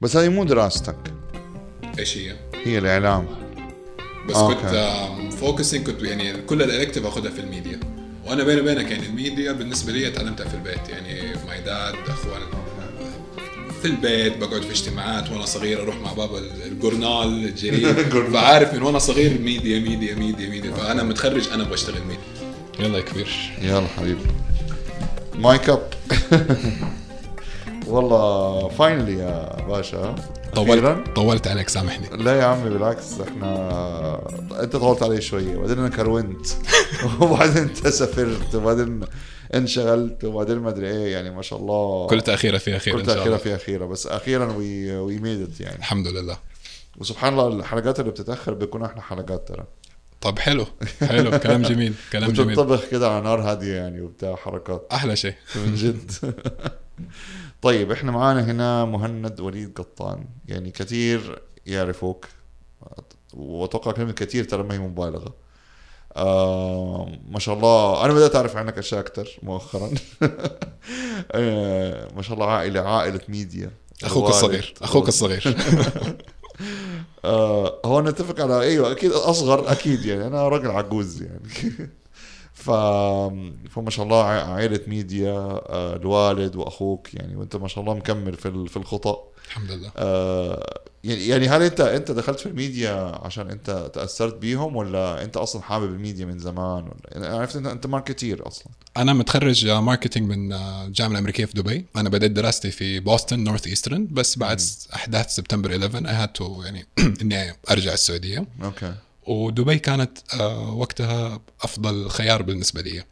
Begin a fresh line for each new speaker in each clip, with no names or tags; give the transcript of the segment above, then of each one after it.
بس هذه مو دراستك.
إيش هي؟
هي الإعلام.
بس
أوكي.
كنت فوكسنج كنت يعني كل ال elective أخذها في الميديا. وأنا بيني وبينك يعني الميديا بالنسبة لي تعلمتها في البيت. يعني my dad أخوان في البيت بقعد في اجتماعات وأنا صغير أروح مع بابا الجورنال الجريد. فعارف من وأنا صغير media media media media. فأنا متخرج أنا أبغى أشتغل ميديا. يلا يا كبير.
يلا حبيبي. mic up. والله finally يا باشا.
طولت طولت عليك سامحني.
لا يا عمي بالعكس إحنا أنت طولت علي شوية وبعدين أنا كرونت. وبعدين أنت سافرت وبعدين انشغلت وبعدين ما أدري إيه يعني ما شاء الله.
كل تاخيره فيها خير
كل تاخيره
الله.
في أخيرة بس أخيرا we we made يعني.
الحمد لله.
وسبحان الله الحلقات اللي بتتأخر بيكون أحلى حلقات ترى.
طب حلو حلو كلام جميل كلام جميل.
بتنطبخ كده على نار هادية يعني وبتاع حركات.
أحلى شيء.
من جد. طيب إحنا معانا هنا مهند وليد قطان. يعني كثير يعرفوك وأتوقع كلمة كثير ترى ما هي مبالغة. آه ما شاء الله أنا بدأت أعرف عنك أشياء أكثر مؤخرا. آه ما شاء الله عائلة عائلة ميديا. أخوك.
الصغير أخوك الصغير.
آه هو نتفق على أيوه أكيد أصغر أكيد يعني أنا راجل عجوز يعني. ف فما شاء الله عائلة ميديا آه الوالد وأخوك يعني وأنت ما شاء الله مكمل في في الخط.
الحمد لله.
آه يعني يعني هل أنت أنت دخلت في الميديا عشان أنت تأثرت بيهم ولا أنت أصلا حابب الميديا من زمان؟ ولا يعني عرفت انت أنت marketer أصلا.
أنا متخرج marketing من الجامعة الأمريكية في دبي. أنا بدأت دراستي في بوسطن Northeastern بس بعد أحداث سبتمبر 11 I had to يعني إني أرجع السعودية.
okay.
ودبي كانت آه، وقتها أفضل خيار بالنسبة لي.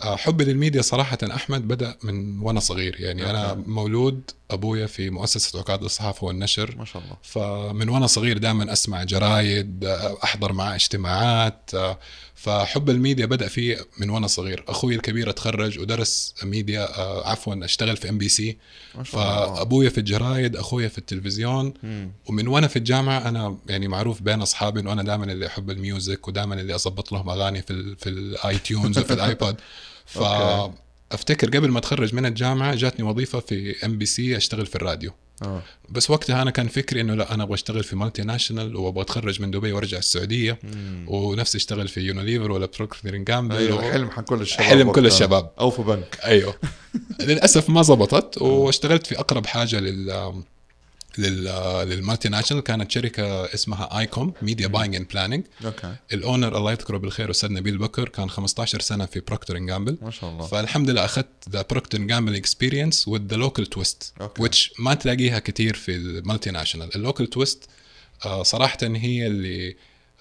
آه، حبي للميديا صراحة أحمد بدأ من وأنا صغير يعني
أنا.
مولود أبويا في مؤسسة عكاظ للصحافه والنشر
ما شاء الله.
فمن وأنا صغير دائما أسمع جرايد أحضر معاه اجتماعات. فحب الميديا بدأ فيه من وأنا صغير. أخوي الكبير اتخرج ودرس ميديا آه، عفوا اشتغل في إم بي سي. فأبويا في الجرايد أخويا في التلفزيون.
مم.
ومن وأنا في الجامعة أنا يعني معروف بين أصحابي إنه أنا دائما اللي أحب ال music ودائما اللي اظبط لهم أغاني في ال في ال iTunes وفي ال iPad ف
okay.
أفتكر قبل ما أتخرج من الجامعة جاتني وظيفة في إم بي سي أشتغل في الراديو
آه
بس وقتها أنا كان فكري إنه لا أنا أبغى أشتغل في multinational وأبغى أتخرج من دبي وأرجع السعودية
مم.
ونفسي أشتغل في يونيليفر ولا Procter & Gamble
أيوه حلم حق كل الشباب
حلم كل. الشباب.
أو في بنك
أيوه للأسف ما زبطت واشتغلت في أقرب حاجة لل لل multinational. كانت شركة اسمها آيكوم media buying and planning
okay.
ال owner الله يذكره بالخير أستاذ نبيل بكر كان 15 سنة في Procter & Gamble
ما شاء الله.
فالحمد لله أخذت the Procter & Gamble experience with the local
twist
which ما تلاقيها كثير في ال multinational. ال local twist صراحة هي اللي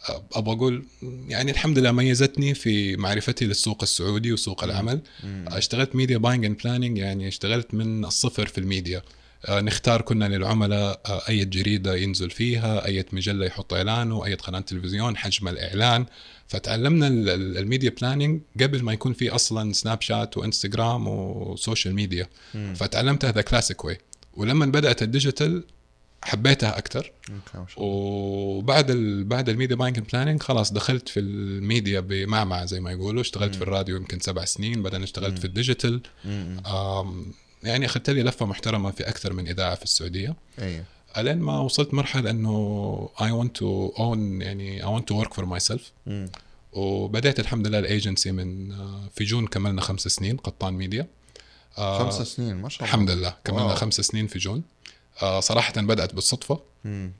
آه، أبغى أقول يعني الحمد لله ميزتني في معرفتي للسوق السعودي وسوق العمل. اشتغلت media buying and planning يعني اشتغلت من الصفر في الميديا. آه، نختار كنا للعملاء آه، أي جريدة ينزل فيها أي مجلة يحط إعلانه أي قناة تلفزيون حجم الإعلان. فتعلمنا ال- ال- ال media planning قبل ما يكون في أصلا سناب شات وإنستغرام و social media فتعلمتها the classic way ولما بدأت
ال digital حبيتها الله.
وبعد ال... بعد ال media buying planning خلاص دخلت في الميديا بمعمعة زي ما يقولوا. اشتغلت في الراديو يمكن سبع سنين بعدين اشتغلت في ال
digital
مم. يعني أخذت لي لفة محترمة في أكثر من إذاعة في السعودية.
أيوه
الين ما وصلت مرحلة إنه I want to own يعني I want to work for myself.
مم.
وبدأت الحمد لله الأيجنسي من آه، في June كملنا خمس سنين قطان ميديا. آه،
خمس سنين ما شاء الله.
الحمد لله كملنا
wow.
خمس سنين في June. آه، صراحة بدأت بالصدفة.
مم.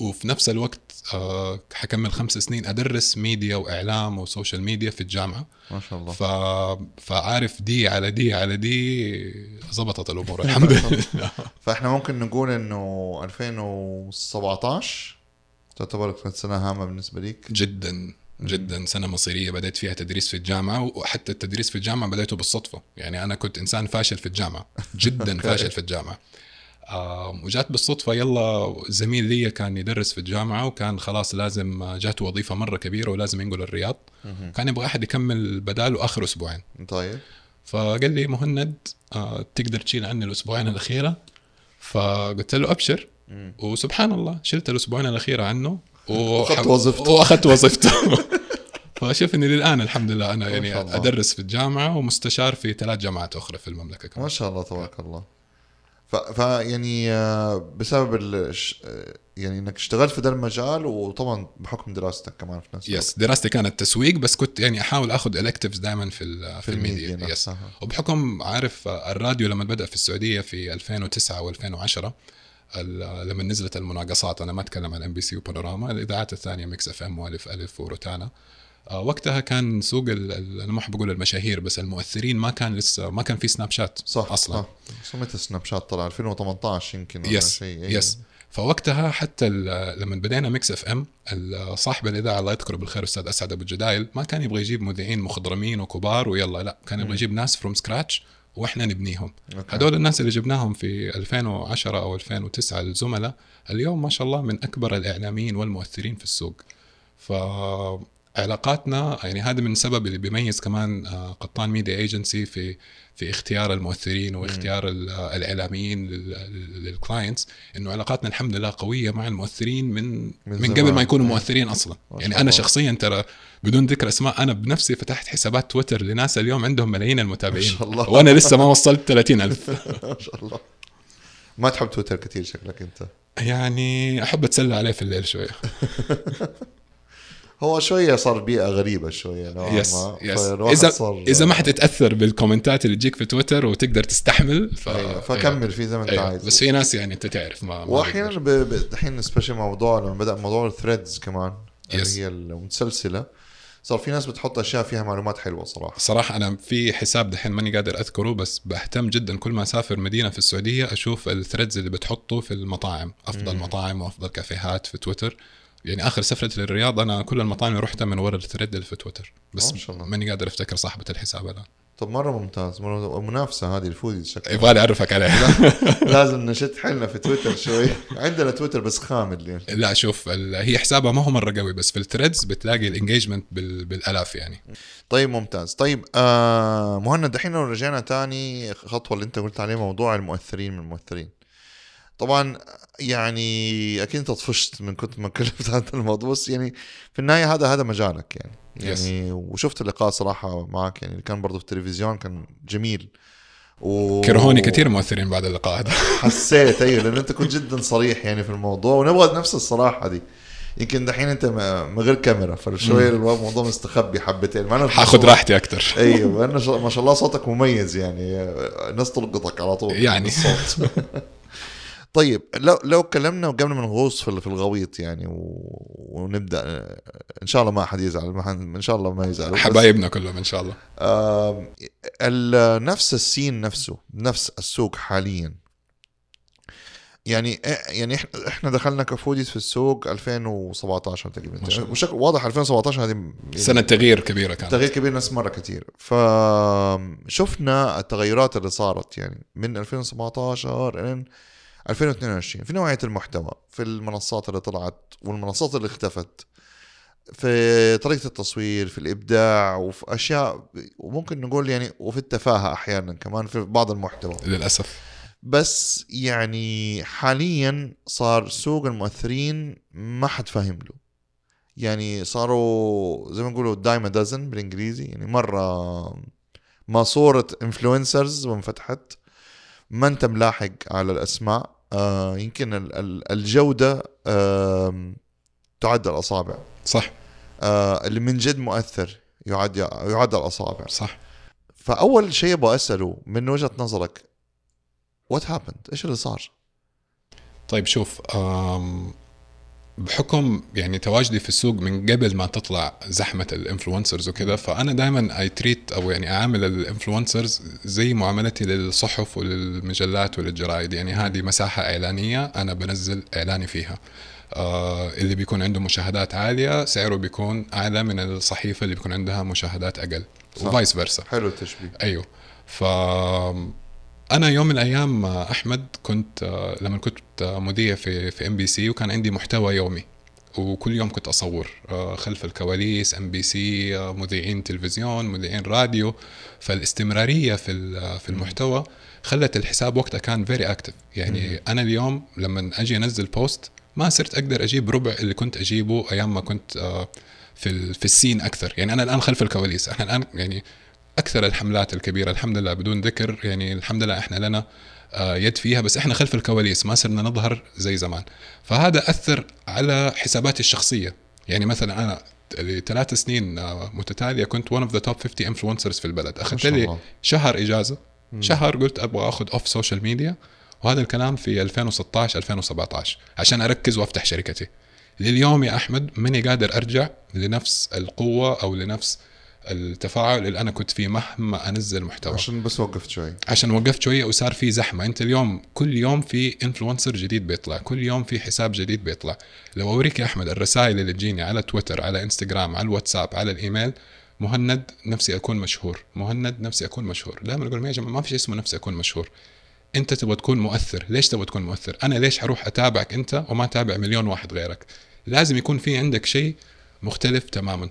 وفي نفس الوقت آه، حكمل خمس سنين أدرس ميديا وإعلام و social media في الجامعة.
ما شاء الله.
ف... فعارف دي على دي على دي زبطت الأمور الحمد لله.
فإحنا ممكن نقول إنه 2017 تعتبر كانت سنة هامة بالنسبة ليك.
جدا جدا سنة مصيرية بدأت فيها تدريس في الجامعة وحتى التدريس في الجامعة بدأته بالصدفة. يعني أنا كنت إنسان فاشل في الجامعة جدا فاشل في الجامعة. وجات بالصدفة يلا زميل لي كان يدرس في الجامعة وكان خلاص لازم جاته وظيفة مرة كبيرة ولازم ينقل الرياض. كان يبغى أحد يكمل بداله اخر أسبوعين.
طيب.
فقال لي مهند آه، تقدر تشيل عني الأسبوعين الأخيرة؟ فقلت له أبشر. وسبحان الله شلت الأسبوعين الأخيرة عنه.
أخذت وظيفته.
وأخذت وظيفته. فشوف اني للآن الحمد لله أنا
ما
يعني. أدرس في الجامعة ومستشار في ثلاث جامعات أخرى في المملكة
ما
كمان
شاء الله تبارك الله. ف, ف يعني آه، بسبب. آه، يعني انك اشتغلت في ده المجال وطبعا بحكم دراستك كمان في نفس
yes دراستي كانت تسويق بس كنت يعني أحاول آخذ electives دائما في في ال media.
yes نفسها.
وبحكم عارف الراديو لما بدأ في السعودية في 2009 و2010 لما نزلت المناقصات أنا ما أتكلم عن إم بي سي وبانوراما الإذاعات الثانية ميكس اف ام وألف ألف وروتانا. وقتها كان سوق أنا ما أحب أقول المشاهير بس المؤثرين ما كان لسه ما كان في سناب شات
صح
أصلا.
صح. سميت سناب شات طلع؟ 2018 يمكن ولا
yes
شيء.
yes فوقتها حتى لما بدينا ميكس اف ام صاحب الإذاعة الله يذكره بالخير أستاذ أسعد أبو الجدايل ما كان يبغى يجيب مذيعين مخضرمين وكبار ويلا لا. كان يبغى يجيب ناس from scratch وإحنا نبنيهم.
okay.
هذول الناس اللي جبناهم في 2010 أو 2009 الزملاء اليوم ما شاء الله من أكبر الإعلاميين والمؤثرين في السوق. فعلاقاتنا يعني هذا من السبب اللي بيميز كمان آه، قطان media agency في في اختيار المؤثرين واختيار آه، الإعلاميين لل clients إنه علاقاتنا الحمد لله قوية مع المؤثرين من
من
من. قبل ما يكونوا. مؤثرين
أصلا
يعني
أنا.
شخصيا ترى بدون ذكر أسماء أنا بنفسي فتحت حسابات تويتر لناس اليوم عندهم ملايين المتابعين
ما شاء الله.
وأنا لسه ما وصلت 30 ألف
ما شاء الله ما تحب تويتر كثير شكلك أنت
يعني أحب أتسلى عليه في الليل شوية
هو شوية صار بيئة غريبة شوية نوعا
yes
ما. yes
اذا
صار
إذا ما حتتأثر بال commentات اللي تجيك في تويتر وتقدر تستحمل ف...
أيوة، فكمل فيه زي ما انت
أيوة.
عايز.
بس في ناس يعني أنت تعرف ما,
واحيانا الحين special موضوع لما بدأ موضوع ال threads كمان
Yes.
اللي هي المتسلسلة صار في ناس بتحط أشياء فيها معلومات حلوة صراحة.
صراحة أنا في حساب دحين ماني قادر أذكره بس بهتم جدا كل ما أسافر مدينة في السعودية أشوف ال threads اللي بتحطه في المطاعم أفضل مطاعم وأفضل كافيهات في تويتر. يعني آخر سفرة للرياض أنا كل المطاعم اللي رحتها من ورا ال thread اللي في تويتر. بس
ما شاء الله.
ماني قادر أفتكر صاحبة الحساب الآن.
طب مرة ممتاز مرة المنافسه هذه ال foodie شكلها.
يبغى لي أعرفك عليها.
لازم نشد حيلنا في تويتر شوي. عندنا تويتر بس خامل يعني
لا شوف ال- هي حسابها ما هو مرة قوي بس في ال threads بتلاقي ال engagement بالآلاف يعني.
طيب ممتاز. طيب آه مهند دحين لو رجعنا تاني خطوة اللي أنت قلت عليه موضوع المؤثرين من المؤثرين. طبعا يعني أكيد أنت طفشت من كنت ما كلمت هذا الموضوع بس يعني في النهاية هذا هذا مجالك يعني. يعني وشفت اللقاء صراحة معك يعني كان برضه في التلفزيون كان جميل. و...
كرهوني كثير مؤثرين بعد اللقاء هذا.
حسيت أيوه لأن أنت كنت جدا صريح يعني في الموضوع ونبغى نفس الصراحة دي يمكن دحين أنت من غير كاميرا فشويه الموضوع مستخبي حبتين. مع إنه
حاخذ راحتي أكثر.
أيوه ما شاء الله صوتك مميز يعني. الناس تلقطك على طول.
يعني.
طيب لو لو اتكلمنا قبل ما نغوص في في الغويط يعني. ونبدأ إن شاء الله ما حد يزعل ما حد... إن شاء الله ما يزعل.
حبايبنا كلهم إن شاء الله.
ال- نفس السين نفسه نفس السوق حاليا. يعني يعني إحنا دخلنا كفوديز في السوق 2017 تقريبا. وشكل واضح 2017 هذه يعني
سنة تغيير كبيرة كانت.
تغيير كبير ناس مرة كثير. فشفنا التغيرات اللي صارت يعني من 2017 إلى 2022 في نوعية المحتوى في المنصات اللي طلعت والمنصات اللي اختفت في طريقة التصوير في الإبداع وفي أشياء وممكن نقول يعني وفي التفاهة أحيانا كمان في بعض المحتوى.
للأسف.
بس يعني حاليا صار سوق المؤثرين ما حد فاهم له. يعني صاروا زي ما نقولوا دايما دزن بالإنجليزي يعني مرة ماسوره انفلونسرز وانفتحت ما أنت ملاحق على الأسماء. آه يمكن ال- ال- الجودة آه تعد الأصابع.
صح.
آه اللي من جد مؤثر يعد يعد الأصابع.
صح.
فأول شيء أبغى أسأله من وجهة نظرك what happened إيش اللي صار؟
طيب شوف بحكم يعني تواجدي في السوق من قبل ما تطلع زحمة ال influencers وكذا فأنا دائما I treat أو يعني أعامل ال influencers زي معاملتي للصحف وللمجلات وللجرائد. يعني هذه مساحة إعلانية أنا بنزل إعلاني فيها. آه اللي بيكون عنده مشاهدات عالية سعره بيكون أعلى من الصحيفة اللي بيكون عندها مشاهدات أقل
صح.
و vice versa
حلو التشبيه.
أيوه. ف أنا يوم من الأيام أحمد كنت آه، لما كنت آه، مذيع في في إم بي سي وكان عندي محتوى يومي. وكل يوم كنت أصور آه، خلف الكواليس إم بي سي مذيعين تلفزيون مذيعين راديو. فالاستمرارية في ال- في المحتوى خلت الحساب وقتها كان very active يعني أنا اليوم لما أجي أنزل post ما صرت أقدر أجيب ربع اللي كنت أجيبه أيام ما كنت في ال- في ال scene أكثر. يعني أنا الآن خلف الكواليس إحنا الآن يعني أكثر الحملات الكبيرة الحمد لله بدون ذكر يعني الحمد لله إحنا لنا آه، يد فيها بس إحنا خلف الكواليس ما صرنا نظهر زي زمان. فهذا أثر على حساباتي الشخصية. يعني مثلا أنا لثلاث سنين آه، متتالية كنت one of the top 50 influencers في البلد.
أخذت
لي. شهر إجازة. شهر قلت أبغى آخذ off social media وهذا الكلام في 2016 2017 عشان أركز وأفتح شركتي. لليوم يا أحمد ماني قادر أرجع لنفس القوة أو لنفس التفاعل اللي أنا كنت فيه مهما أنزل محتوى.
عشان بس وقفت شوي.
عشان وقفت شوية وصار في زحمة. أنت اليوم كل يوم في influencer جديد بيطلع كل يوم في حساب جديد بيطلع. لو أوريك يا أحمد الرسائل اللي تجيني على تويتر على إنستغرام على الواتساب على الإيميل مهند نفسي أكون مشهور. مهند نفسي أكون مشهور. دائما أقول يا جماعة ما في شيء اسمه نفسي أكون مشهور. أنت تبغى تكون مؤثر. ليش تبغى تكون مؤثر؟ أنا ليش حروح أتابعك أنت وما أتابع مليون واحد غيرك؟ لازم يكون في عندك شيء مختلف تماما.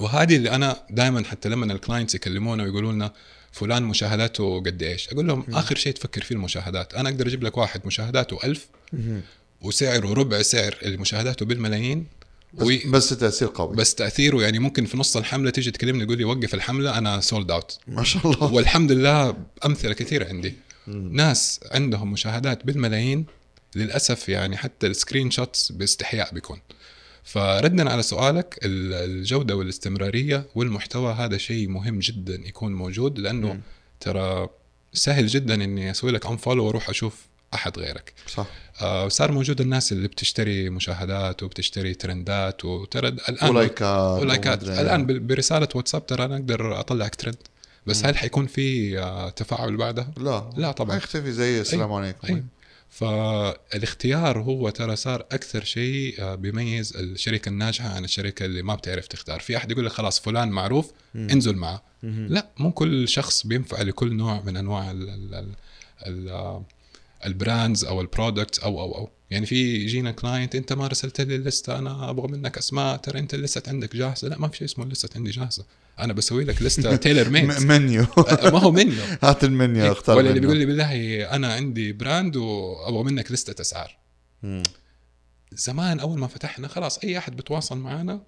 وهذه اللي أنا دائما حتى لما ال clients يكلمونا ويقولوا لنا فلان مشاهداته قد إيش أقول لهم آخر شيء تفكر فيه المشاهدات. أنا أقدر أجيب لك واحد مشاهداته ألف وسعره ربع سعر اللي مشاهداته بالملايين
بس,
وي-
بس تأثير قوي.
بس تأثيره يعني ممكن في نص الحملة تيجي تكلمني تقول لي وقف الحملة أنا sold out
ما شاء الله.
والحمد لله أمثلة كثيرة عندي. ناس عندهم مشاهدات بالملايين للأسف يعني حتى ال screenshots باستحياء بيكون. فردنا على سؤالك ال- الجودة والاستمرارية والمحتوى هذا شيء مهم جدا يكون موجود لأنه
مم.
ترى سهل جدا إني أسوي لك unfollow وأروح أشوف أحد غيرك.
صح.
آه وصار موجود الناس اللي بتشتري مشاهدات وبتشتري ترندات وترى الآن
ولايكات
ولايكات. الآن برسالة واتساب ترى أنا أقدر أطلعك ترند. بس هل حيكون في آه، تفاعل بعدها؟
لا.
لا طبعاً.
يختفي زي السلام عليكم.
أي. فالاختيار هو ترى صار أكثر شيء آه، بيميز الشركة الناجحة عن الشركة اللي ما بتعرف تختار. في أحد يقول لك خلاص فلان معروف انزل معه. لا مو كل شخص بينفع لكل نوع من أنواع ال ال آه، ال brands أو ال products أو أو أو. يعني في يجينا client أنت ما رسلت لي ال list ه أنا أبغى منك أسماء ترى أنت ال list ه عندك جاهزة. لا ما في شيء اسمه ال list ه عندي جاهزة. أنا بسوي لك list ة tailor
made menu.
ما هو منه
هات المنيو اختار
ولا اللي
منيو.
بيقول لي بالله أنا عندي brand وأبغى منك list ة
أسعار.
زمان أول ما فتحنا خلاص أي أحد بتواصل معنا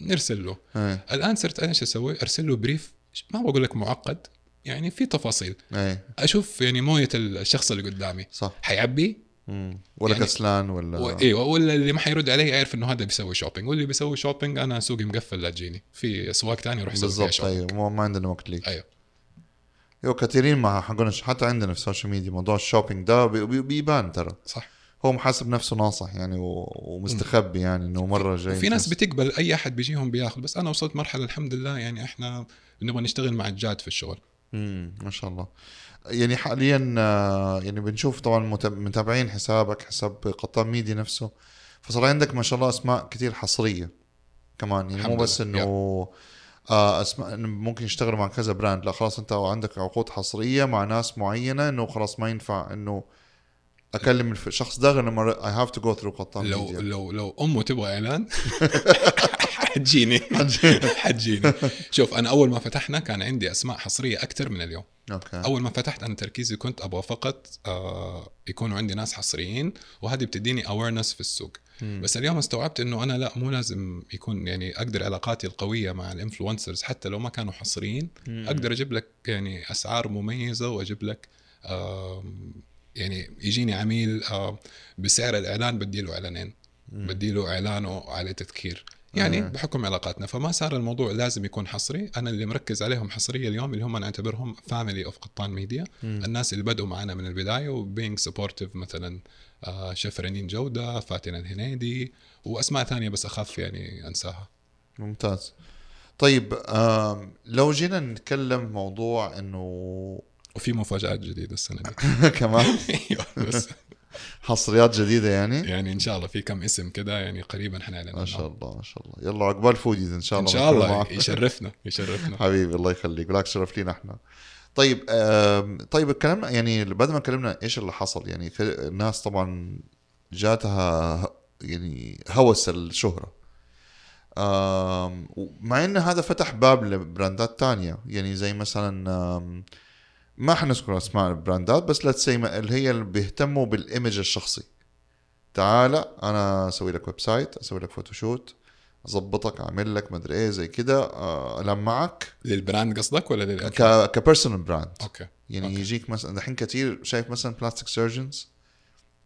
نرسل له.
إيه.
الآن صرت أنا إيش أسوي؟ أرسل له brief ما بقول لك معقد يعني في تفاصيل.
إيه.
أشوف يعني موية الشخص اللي قدامي.
صح.
حيعبي؟
مم. ولا
يعني-
كسلان ولا
و... أيوه ولا اللي ما حيرد علي يعرف إنه هذا بيسوي shopping واللي بيسوي shopping أنا سوقي مقفل لا تجيني. في اسواق ثانية روح سوي
بالضبط أيوه ما- عندنا وقت leak.
أيوه.
أيوه كثيرين ما حقولنا حتى عندنا في ال social media موضوع ال shopping ده بي- بي- بيبان ترى.
صح.
هو محاسب نفسه ناصح يعني ومستخبي يعني إنه مرة جاي
وفي ناس بتقبل أي أحد بيجيهم بياخذ. بس أنا وصلت مرحلة الحمد لله يعني إحنا نبغى نشتغل مع الجاد في الشغل.
امم ما شاء الله. يعني حاليا آه، يعني بنشوف طبعا مت- متابعين حسابك حساب قطان ميديا نفسه. فصار عندك ما شاء الله أسماء كتير حصرية كمان. يعني مو بس. إنه آه أسماء ممكن يشتغلوا مع كذا brand. لا خلاص أنت عندك عقود حصرية مع ناس معينة إنه خلاص ما ينفع إنه أكلم الشخص ده غير لما I have to go through قطان
لو
ميديا
لو لو أمه تبغى إعلان حتجيني. حتجيني. شوف أنا أول ما فتحنا كان عندي أسماء حصرية أكثر من اليوم.
أوكي.
أول ما فتحت أنا تركيزي كنت أبغى فقط آه يكونوا عندي ناس حصريين وهذه بتديني awareness في السوق.
مم.
بس اليوم استوعبت إنه أنا لا مو لازم يكون يعني أقدر علاقاتي القوية مع ال influencers حتى لو ما كانوا حصريين. أقدر أجيب لك يعني أسعار مميزة وأجيب لك آم، يعني يجيني عميل آم، بسعر الإعلان بديله إعلانين بديله إعلانه على تذكير. يعني
آه.
بحكم علاقاتنا. فما صار الموضوع لازم يكون حصري. أنا اللي مركز عليهم حصرية اليوم اللي هم نعتبرهم family of قطان ميديا
مم.
الناس اللي بدأوا معنا من البداية و being supportive مثلا آه، شيف رنين جودة فاتن الهنيدي وأسماء ثانية بس اخاف يعني أنساها.
ممتاز. طيب آم، لو جينا نتكلم موضوع إنه
وفي مفاجآت جديدة السنة دي.
كمان؟
أيوه بس.
حصريات جديدة يعني؟
يعني إن شاء الله في كم اسم كده يعني قريبا حنعلن
ما شاء. الله ما شاء الله. يلا عقبال فوديز إن شاء
إن
الله
شاء
بنكون
الله. يشرفنا يشرفنا.
حبيبي الله يخليك. بالعكس شرف لينا إحنا. طيب طيب اتكلمنا يعني بعد ما اتكلمنا إيش اللي حصل؟ يعني الناس طبعا جاتها يعني هوس الشهرة. آم، مع إن هذا فتح باب ل brandات تانية. يعني زي مثلا ما حنذكر أسماء ال brandات بس let's say اللي هي اللي بيهتموا بال image الشخصي. تعال أنا أسوي لك website أسوي لك photoshoot أظبطك أعمل لك مدري إيه زي كده آه، المعك
لل brand قصدك ولا لل
ك كبيرسونال براند
okay.
يعني
أوكي.
يجيك مثلا دحين كثير شايف مثلا plastic surgeons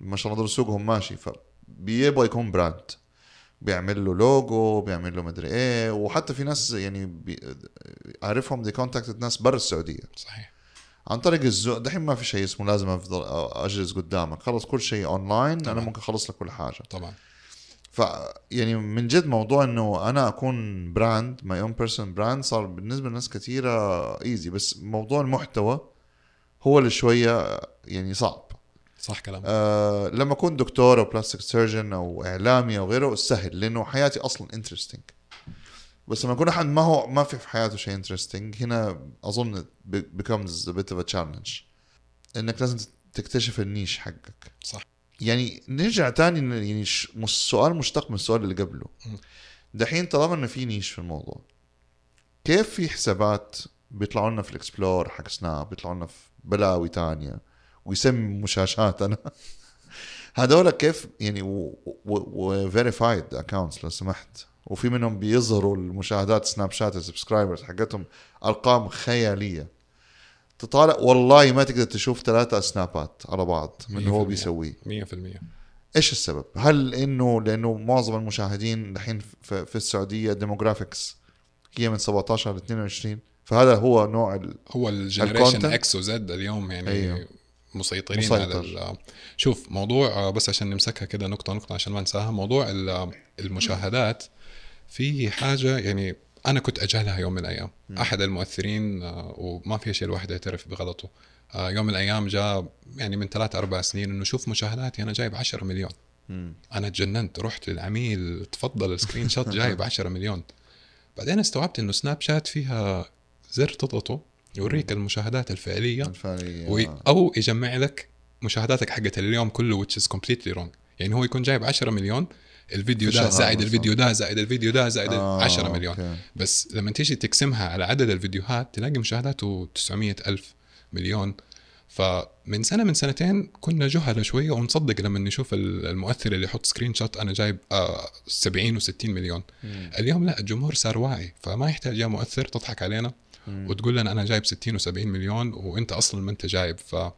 ما شاء الله دول سوقهم ماشي فبيبغى يكون brand بيعمل له لوجو بيعمل له مدري إيه وحتى في ناس يعني بي... عارفهم they contacted ناس برا السعودية.
صحيح.
عن طريق ال Zoom دحين ما في شيء اسمه لازم أفضل أجلس قدامك. خلص كل شيء اونلاين
أنا.
ممكن أخلص لك كل حاجة.
طبعا
ف يعني من جد موضوع إنه أنا أكون brand my own person brand صار بالنسبة لناس كثيرة easy بس موضوع المحتوى هو اللي شوية يعني صعب.
صح كلامك
آه لما أكون دكتور أو plastic surgeon أو إعلامي أو غيره سهل لأنه حياتي أصلا interesting بس لما يكون احد ما هو ما في في حياته شيء interesting هنا أظن bit of a challenge. إنك لازم تكتشف ال niche حقك.
صح.
يعني نرجع تاني يعني ش- مش- سؤال مشتق من السؤال اللي قبله. دحين طالما إنه في niche في الموضوع كيف في حسابات بيطلعوا لنا في ال explore حق سناب بيطلعوا لنا في بلاوي تانية ويسمي مشاشات أنا؟ هذول كيف يعني و verified accounts لو سمحت. وفي منهم بيظهروا المشاهدات سناب شات ال subscribers حقتهم أرقام خيالية تطالع والله ما تقدر تشوف ثلاثة سنابات على بعض من هو
100%.
بيسويه
100%
إيش السبب؟ هل إنه لأنه معظم المشاهدين الحين في, السعودية demographics هي من 17 ل 22 فهذا هو نوع ال...
هو ال
generation؟
X و Z اليوم يعني
أيوه.
مسيطرين
مسيطر.
على شوف موضوع آه، بس عشان نمسكها كده نقطة نقطة عشان ما انساها موضوع ال- المشاهدات في حاجة يعني أنا كنت أجهلها يوم من الأيام. أحد المؤثرين آه، وما في شيء الواحد يعترف بغلطه. آه، يوم من الأيام جاء يعني من ثلاث أربع سنين إنه شوف مشاهداتي أنا جايب 10 مليون. أنا تجننت رحت للعميل تفضل ال screenshot جايب 10 مليون. بعدين استوعبت إنه سناب شات فيها زر تضغطه يوريك المشاهدات الفعلية
الفعلية
وي أو يجمع لك مشاهداتك حقت اليوم كله which is completely wrong. يعني هو يكون جايب 10 مليون الفيديو
في
ده زائد. الفيديو ده زائد الفيديو ده زائد
آه،
10 مليون
أوكي.
بس لما تيجي تقسمها على عدد الفيديوهات تلاقي مشاهداته 900 ألف مليون فمن سنة من سنتين كنا جهلة شوية ونصدق لما نشوف ال- المؤثر اللي يحط screenshot أنا جايب آه 70 و60 مليون
مم.
اليوم لا الجمهور صار واعي فما يحتاج يا مؤثر تضحك علينا
مم.
وتقول لنا أنا جايب 60 و70 مليون وأنت أصلا ما أنت جايب ف آه،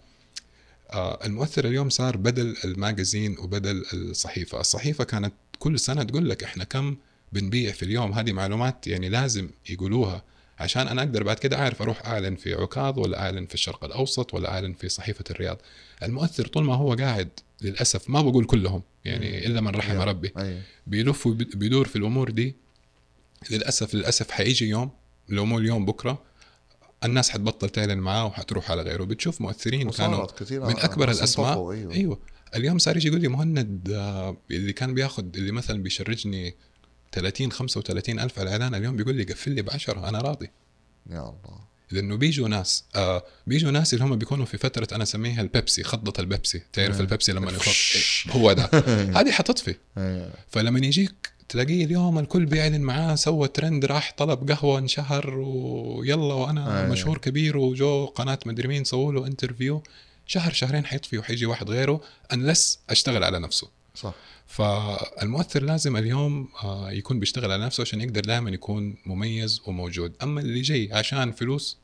المؤثر اليوم صار بدل الماجازين وبدل الصحيفة. الصحيفة كانت كل سنة تقول لك إحنا كم بنبيع في اليوم. هذه معلومات يعني لازم يقولوها عشان أنا أقدر بعد كده أعرف أروح أعلن في عكاظ ولا أعلن في الشرق الأوسط ولا أعلن في صحيفة الرياض. المؤثر طول ما هو قاعد للأسف ما بقول كلهم يعني إلا من رحم
يا.
ربي.
أيوة.
بيلف وبيدور في الأمور دي. للأسف للأسف حيجي يوم لو مو اليوم بكرة الناس حتبطل تعلن معاه وحتروح على غيره. بتشوف مؤثرين كانوا
كثير.
من أكبر
ناس
الأسماء.
انطفوا،
أيوه. اليوم صار يجي يقول لي مهند آه، اللي كان بياخذ اللي مثلا بي charge ني 30 35 ألف على الإعلان اليوم بيقول لي قفل لي ب 10 أنا راضي.
يا الله.
لأنه بيجوا ناس آه بيجوا ناس اللي هم بيكونوا في فترة أنا أسميها البيبسي خضة البيبسي. تعرف
إيه.
البيبسي لما ينخض هو ده. هذه حتطفي.
أيوة.
فلما يجيك تلاقيه اليوم الكل بيعلن معاه سوى ترند راح طلب قهوة انشهر ويلا وأنا
أيوة.
مشهور كبير وجو قناة مدري مين سووا له interview شهر شهرين حيطفي وحيجي واحد غيره انلس أشتغل على نفسه.
صح.
فالمؤثر لازم اليوم آه، يكون بيشتغل على نفسه عشان يقدر دائما يكون مميز وموجود. أما اللي جاي عشان فلوس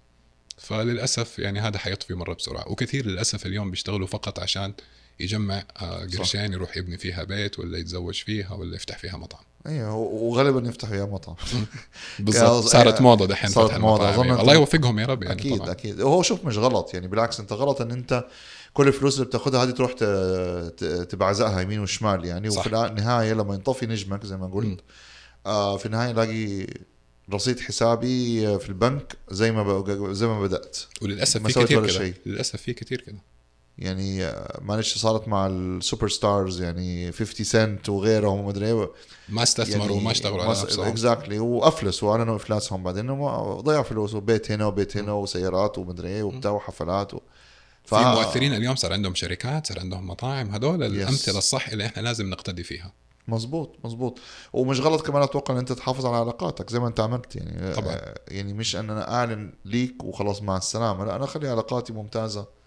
فللأسف يعني هذا حيطفي مرة بسرعة. وكثير للأسف اليوم بيشتغلوا فقط عشان يجمع آه، قرشين يروح يبني فيها بيت ولا يتزوج فيها ولا يفتح فيها مطعم.
أيوه وغالبا يفتح وياه مطعم.
بالضبط.
يا-
صارت موضة دحين
صارت
يعني.
أنت-
الله يوفقهم يا رب يعني
أكيد
طبعا.
أكيد. وهو شوف مش غلط يعني بالعكس أنت غلط إن أنت كل الفلوس اللي بتاخذها هذه تروح تبعزقها يمين وشمال يعني.
صح.
وفي النهاية لما ينطفي نجمك زي ما. قلت آه في النهاية الاقي رصيد حسابي في البنك زي ما زي ما
بدأت.
وللأسف
في كثير كده. للأسف في كثير كده.
يعني معلش صارت مع ال superstars يعني 50 سنت وغيرهم وما أدري إيه.
ما استثمروا
يعني
وما اشتغلوا على نفسهم.
exactly وافلسوا واعلنوا إفلاسهم بعدين ضيعوا فلوس وبيت هنا وبيت هنا وسيارات ومدري إيه وبتاع وحفلات و... ف...
في مؤثرين اليوم صار عندهم شركات صار عندهم مطاعم هذول. الأمثلة الصح اللي إحنا لازم نقتدي فيها.
مزبوط مزبوط ومش غلط كمان أتوقع إن أنت تحافظ على علاقاتك زي ما أنت عملت يعني.
طبعاً.
آه، يعني مش إن أنا أعلن ليك وخلاص مع السلامة لا أنا أخلي علاقاتي ممتازة.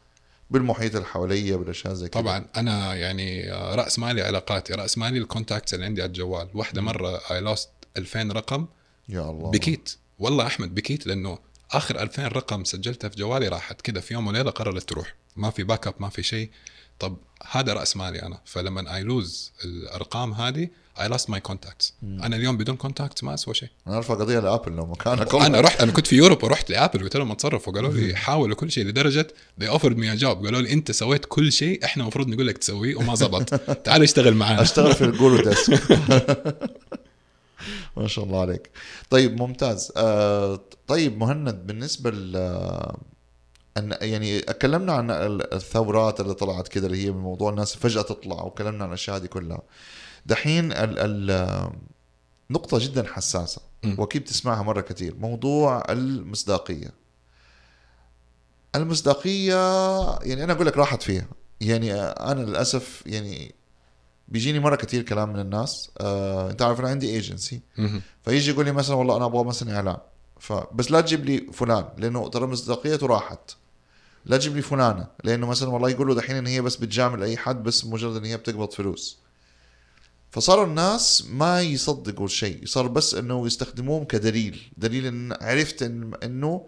بالمحيط اللي حواليا بالأشياء زي كده.
طبعا أنا يعني رأس مالي علاقاتي رأس مالي ال contacts اللي عندي على الجوال. واحدة مرة I lost 2000 رقم
يا الله.
بكيت. والله أحمد بكيت لأنه آخر 2000 رقم سجلتها في جوالي راحت كده في يوم وليلة قررت تروح. ما في back up ما في شيء. طب هذا رأس مالي أنا. فلما I lose الأرقام هذه I lost my contacts أنا اليوم بدون contacts ما أسوى شيء.
أنا أرفع قضية لآبل لو مكانك.
أنا رحت أنا كنت في Europe ورحت لآبل قلت لهم أتصرفوا. قالوا لي حاولوا كل شيء لدرجة they offered me a job. قالوا لي أنت سويت كل شيء إحنا المفروض نقول لك تسويه وما زبط. تعال اشتغل معنا.
أشتغل في الجولو desk ما شاء الله عليك. طيب ممتاز. آه طيب مهند بالنسبة أن يعني أتكلمنا عن ال- الثورات اللي طلعت كده اللي هي من موضوع الناس فجأة تطلع وكلمنا عن الأشياء دي كلها. دحين ال ال نقطة جدا حساسة. وأكيد بتسمعها مرة كثير. موضوع المصداقية. المصداقية يعني أنا أقول لك راحت فيها. يعني أنا للأسف يعني بيجيني مرة كثير كلام من الناس. آه، أنت عارف أنا عندي ايجنسي. فيجي يقول لي مثلا والله أنا أبغى مثلا إعلان. فبس لا تجيب لي فلان لأنه ترى مصداقيته راحت. لا تجيب لي فلانة لأنه مثلا والله يقولوا دحين إن هي بس بتجامل أي حد بس مجرد إن هي بتقبض فلوس. فصاروا الناس ما يصدقوا الشيء صار بس إنه يستخدموهم كدليل. دليل إن عرفت إن إنه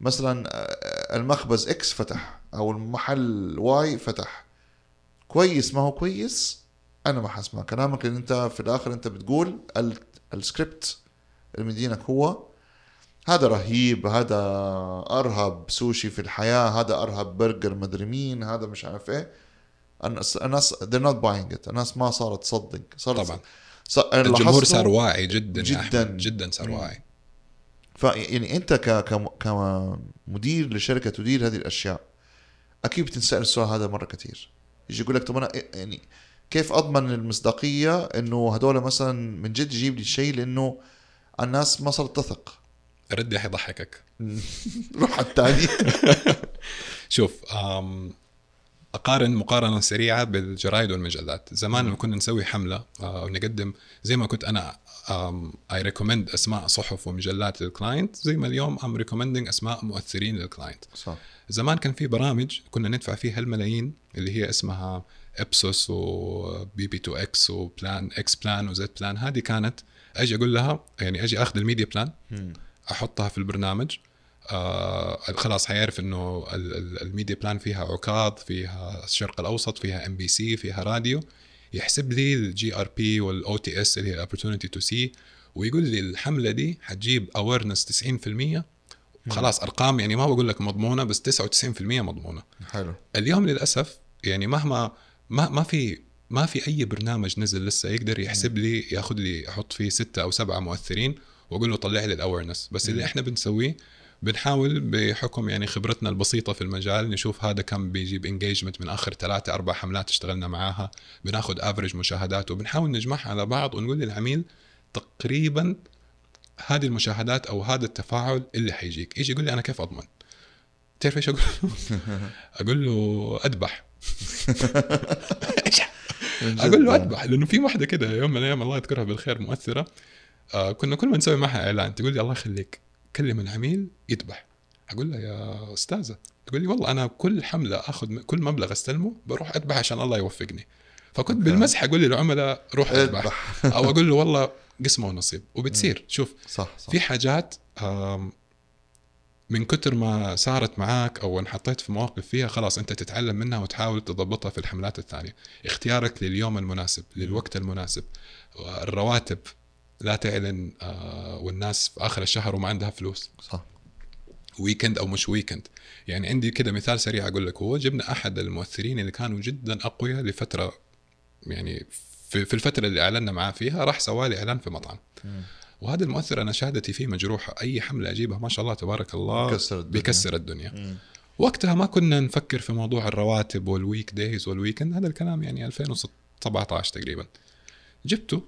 مثلا آه، المخبز X فتح أو المحل Y فتح. كويس؟ ما هو كويس؟ أنا ما حسمع كلامك لأن أنت في الآخر أنت بتقول ال- السكريبت اللي مدينك هو هذا رهيب هذا أرهب سوشي في الحياة هذا أرهب برجر مدري مين هذا مش عارف إيه. الناس الناس they're not buying it. الناس ما صارت تصدق. صارت
طبعا.
صار
الجمهور صار واعي جدا
جداً.
جدا صار. واعي.
فيعني أنت ك كم- كمدير لشركة تدير هذه الأشياء أكيد بتنسأل السؤال هذا مرة كثير. يجي يقول لك طب أنا يعني كيف أضمن المصداقية إنه هذول مثلا من جد يجيب لي الشيء لأنه الناس ما صارت تثق؟
ردي حيضحكك
روح على الثاني
شوف أقارن مقارنة سريعة بالجرايد والمجلات. زمان لما كنا نسوي حملة آه، ونقدم زي ما كنت أنا I recommend أسماء صحف ومجلات لل client زي ما اليوم I'm recommending أسماء مؤثرين لل client
صح.
زمان كان في برامج كنا ندفع فيها الملايين اللي هي اسمها Ipsos و PB 2 X و plan X plan و Z plan هذه كانت أجي أقول لها يعني أجي أخذ ال media plan أحطها في البرنامج. آه خلاص حيعرف إنه ال- ال- ال media plan فيها عكاظ فيها الشرق الأوسط فيها MBC فيها راديو. يحسب لي ال GRP وال OTS اللي هي opportunity to see ويقول لي الحملة دي حتجيب awareness 90% خلاص أرقام يعني ما بقول لك مضمونة بس 99% مضمونة.
حلو.
اليوم للأسف يعني مهما ما ما في ما في أي برنامج نزل لسه يقدر يحسب لي ياخذ لي أحط فيه ستة أو سبعة مؤثرين. واقول له طلع لي ال awareness بس اللي إحنا بنسويه بنحاول بحكم يعني خبرتنا البسيطة في المجال نشوف هذا كم بيجيب engagement من آخر ثلاثة أربع حملات اشتغلنا معاها. بناخذ average مشاهدات وبنحاول نجمعها على بعض ونقول للعميل تقريبا هذه المشاهدات أو هذا التفاعل اللي حيجيك. يجي يقول لي أنا كيف أضمن؟ تعرف إيش أقول؟ له؟ أقول له أذبح. أقول له أذبح لأنه في واحدة كده يوم من الأيام الله يذكرها بالخير مؤثرة. آه كنا كل ما نسوي معها إعلان تقول لي الله يخليك كلم العميل يذبح. أقول لها يا أستاذة تقول لي والله أنا كل حملة آخذ كل مبلغ أستلمه بروح أذبح عشان الله يوفقني. فكنت
okay.
بالمزح أقول للعملاء روح
أذبح.
أو أقول له والله قسمه ونصيب. وبتصير. شوف
صح صح.
في حاجات من كتر ما صارت معاك أو انحطيت في مواقف فيها خلاص أنت تتعلم منها وتحاول تضبطها في الحملات الثانية. اختيارك لليوم المناسب للوقت المناسب الرواتب لا تعلن آه، والناس في آخر الشهر وما عندها فلوس.
صح.
weekend أو مش weekend يعني عندي كده مثال سريع أقول لك. هو جبنا أحد الممثلين اللي كانوا جدا أقوياء لفترة يعني في في الفترة اللي اعلنا معاه فيها راح سوالي إعلان في مطعم.
مم.
وهذا المؤثر أنا شهادتي فيه مجروحة. أي حملة أجيبها ما شاء الله تبارك الله
بيكسر الدنيا.
بيكسر الدنيا. وقتها ما كنا نفكر في موضوع الرواتب وال weekdays وال weekend هذا الكلام يعني 2017 تقريبا. جبته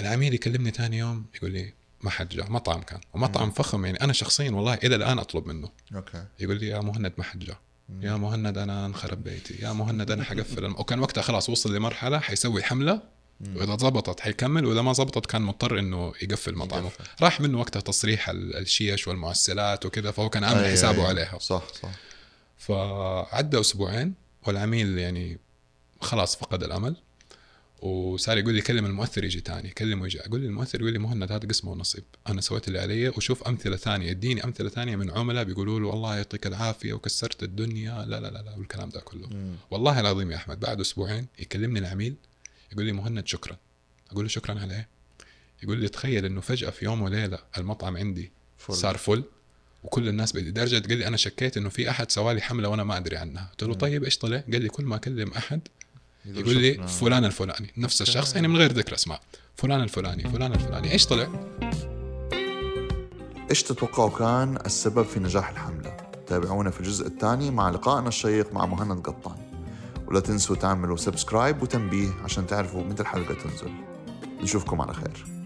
العميل يكلمني ثاني يوم يقول لي ما حد جاء مطعم كان ومطعم فخم يعني. أنا شخصيا والله إلى الآن أطلب منه.
okay.
يقول لي يا مهند ما حد جاء. يا مهند أنا انخرب بيتي. يا مهند أنا حقفل. وكان وقتها خلاص وصل لمرحلة حيسوي حملة وإذا ضبطت حيكمل وإذا ما ضبطت كان مضطر إنه يقفل مطعمه.
يقفل.
راح منه وقتها تصريح ال- الشيش والمعسلات وكذا فهو كان عامل
أي-
حسابه
أي.
عليها.
صح صح.
فعدى أسبوعين والعميل يعني خلاص فقد الأمل. وصار يقول لي كلم المؤثر يجي تاني كلمه يجي أقول لي المؤثر يقول لي مهند هذا قسمه ونصيب أنا سويت اللي علي وشوف أمثلة ثانية اديني أمثلة ثانية من عملاء بيقولوا له والله يعطيك العافية وكسرت الدنيا لا لا لا لا والكلام ده كله
مم.
والله العظيم يا أحمد بعد أسبوعين يكلمني العميل يقول لي مهند شكرا أقول له شكرا على إيه؟ يقول لي تخيل إنه فجأة في يوم وليلة المطعم عندي
فل.
صار فل وكل الناس لدرجه قال لي أنا شكيت إنه في أحد سوالي حملة وأنا ما أدري عنها قلت له. طيب إيش طلع قال لي كل ما أكلم أحد يقول لي. فلان الفلاني نفس. الشخص يعني من غير ذكر أسماء. فلان الفلاني فلان الفلاني. إيش طلع؟
إيش تتوقعوا كان السبب في نجاح الحملة؟ تابعونا في الجزء الثاني مع لقائنا الشيق مع مهند قطان. ولا تنسوا تعملوا سبسكرايب وتنبيه عشان تعرفوا متى الحلقة تنزل. نشوفكم على خير.